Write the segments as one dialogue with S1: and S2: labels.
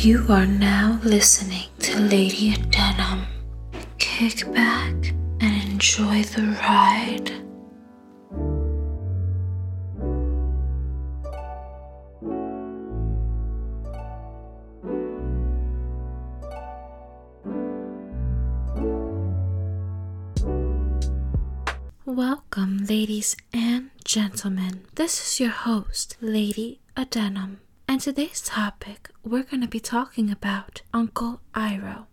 S1: You are now listening to Lady Denim. Kick back and enjoy the ride. Welcome, ladies and gentlemen. This is your host, Lady Adenum. And today's topic, we're going to be talking about Uncle Iroh.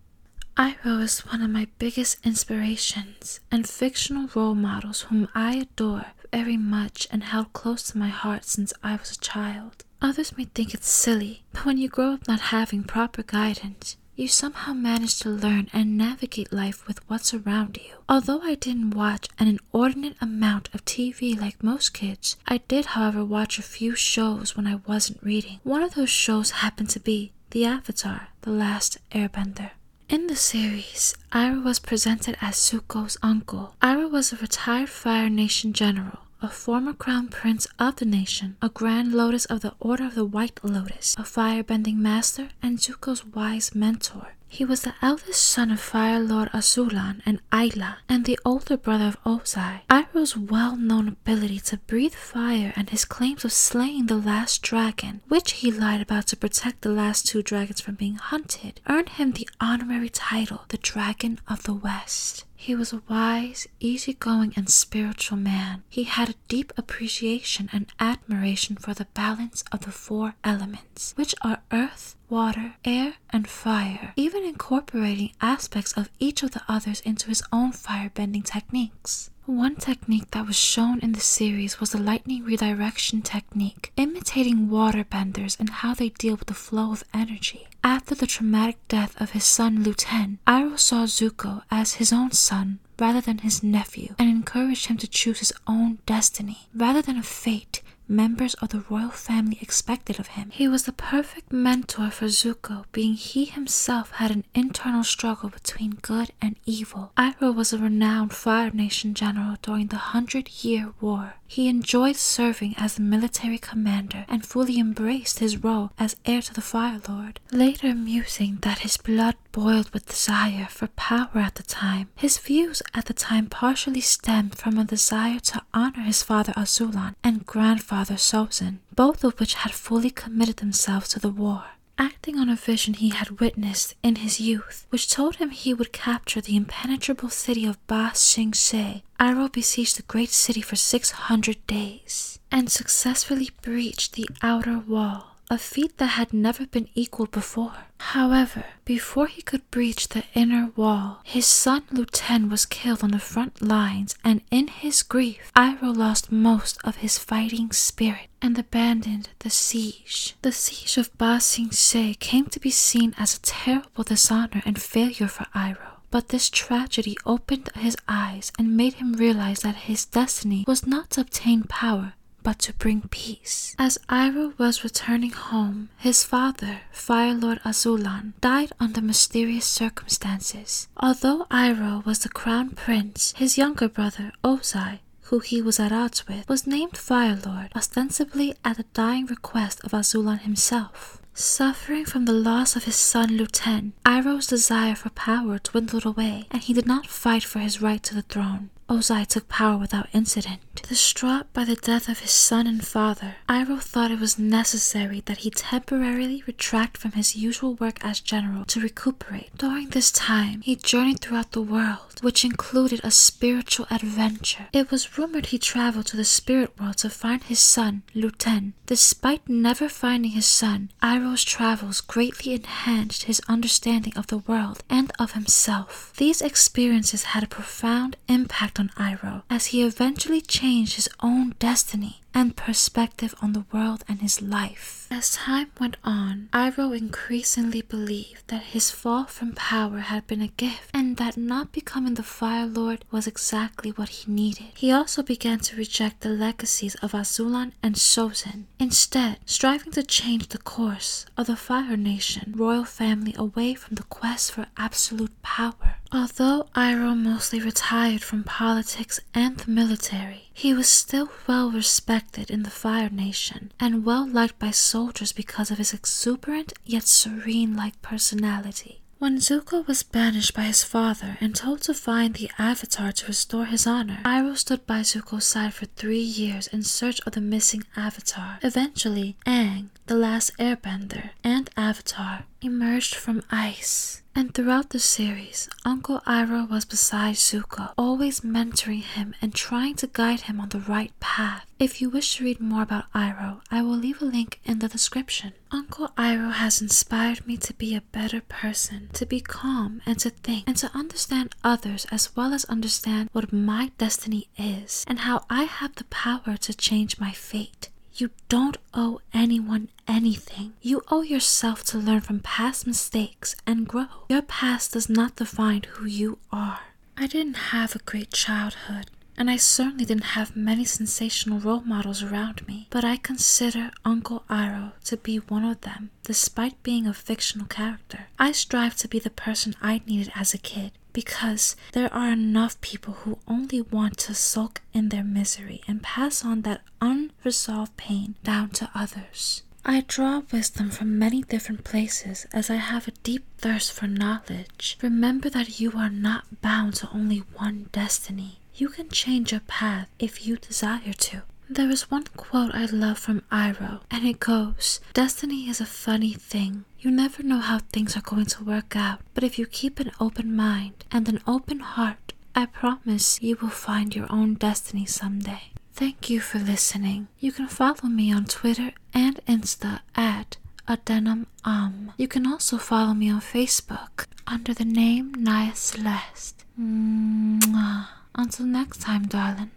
S1: Iroh is one of my biggest inspirations and fictional role models whom I adore very much and held close to my heart since I was a child. Others may think it's silly, but when you grow up not having proper guidance, you somehow manage to learn and navigate life with what's around you. Although I didn't watch an inordinate amount of TV like most kids, I did, however, watch a few shows when I wasn't reading. One of those shows happened to be The Avatar The Last Airbender. In the series, Iroh was presented as Zuko's uncle. Iroh was a retired Fire Nation general a former crown prince of the nation, a grand lotus of the Order of the White Lotus, a firebending master, and Zuko's wise mentor. He was the eldest son of Fire Lord Azulon and Ilah, and the older brother of Ozai. Iroh's well-known ability to breathe fire and his claims of slaying the last dragon, which he lied about to protect the last two dragons from being hunted, earned him the honorary title, the Dragon of the West. He was a wise, easygoing, and spiritual man. He had a deep appreciation and admiration for the balance of the four elements, which are earth, water, air, and fire, even incorporating aspects of each of the others into his own firebending techniques. One technique that was shown in the series was the lightning redirection technique, imitating waterbenders and how they deal with the flow of energy. After the traumatic death of his son Lu Ten, Iroh saw Zuko as his own son rather than his nephew and encouraged him to choose his own destiny rather than a fate members of the royal family expected of him. He was the perfect mentor for Zuko, being he himself had an internal struggle between good and evil. Iroh was a renowned Fire Nation general during the Hundred Year War. He enjoyed serving as a military commander and fully embraced his role as heir to the Fire Lord. Later musing that his blood boiled with desire for power at the time, his views at the time partially stemmed from a desire to honor his father Azulon and grandfather Sozin, both of which had fully committed themselves to the war acting on a vision he had witnessed in his youth, which told him he would capture the impenetrable city of Ba Sing Se. Iroh besieged the great city for 600 days and successfully breached the outer wall a feat that had never been equaled before. However, before he could breach the inner wall, his son Lu Ten was killed on the front lines, and in his grief, Iroh lost most of his fighting spirit and abandoned the siege. The siege of Ba Sing Se came to be seen as a terrible dishonor and failure for Iroh. But this tragedy opened his eyes and made him realize that his destiny was not to obtain power, but to bring peace. As Iroh was returning home, his father, Fire Lord Azulon, died under mysterious circumstances. Although Iroh was the crown prince, his younger brother, Ozai, who he was at odds with, was named Fire Lord, ostensibly at the dying request of Azulon himself. Suffering from the loss of his son Lu Ten, Iroh's desire for power dwindled away, and he did not fight for his right to the throne. Ozai took power without incident. Distraught by the death of his son and father, Iroh thought it was necessary that he temporarily retract from his usual work as general to recuperate. During this time, he journeyed throughout the world, which included a spiritual adventure. It was rumored he traveled to the spirit world to find his son, Lu Ten. Despite never finding his son, Iroh's travels greatly enhanced his understanding of the world and of himself. These experiences had a profound impact on Iroh as he eventually changed his own destiny and perspective on the world and his life. As time went on, Iroh increasingly believed that his fall from power had been a gift that not becoming the Fire Lord was exactly what he needed. He also began to reject the legacies of Azulon and Sozin, instead striving to change the course of the Fire Nation royal family away from the quest for absolute power. Although Iroh mostly retired from politics and the military, he was still well respected in the Fire Nation and well liked by soldiers because of his exuberant yet serene like personality. When Zuko was banished by his father and told to find the Avatar to restore his honor, Iroh stood by Zuko's side for three years in search of the missing Avatar. Eventually, Aang, the last airbender, and Avatar emerged from ice. And throughout the series, Uncle Iroh was beside Zuko, always mentoring him and trying to guide him on the right path. If you wish to read more about Iroh, I will leave a link in the description. Uncle Iroh has inspired me to be a better person, to be calm and to think, and to understand others as well as understand what my destiny is and how I have the power to change my fate. You don't owe anyone anything. You owe yourself to learn from past mistakes and grow. Your past does not define who you are. I didn't have a great childhood, and I certainly didn't have many sensational role models around me, but I consider Uncle Iroh to be one of them, despite being a fictional character. I strive to be the person I needed as a kid, because there are enough people who only want to sulk in their misery and pass on that unresolved pain down to others. I draw wisdom from many different places as I have a deep thirst for knowledge. Remember that you are not bound to only one destiny. You can change your path if you desire to. There is one quote I love from Iroh, and it goes Destiny is a funny thing. You never know how things are going to work out, but if you keep an open mind and an open heart, I promise you will find your own destiny someday. Thank you for listening. You can follow me on Twitter and Insta at Adenum You can also follow me on Facebook under the name Naya Celeste. Mwah. Until next time, darling.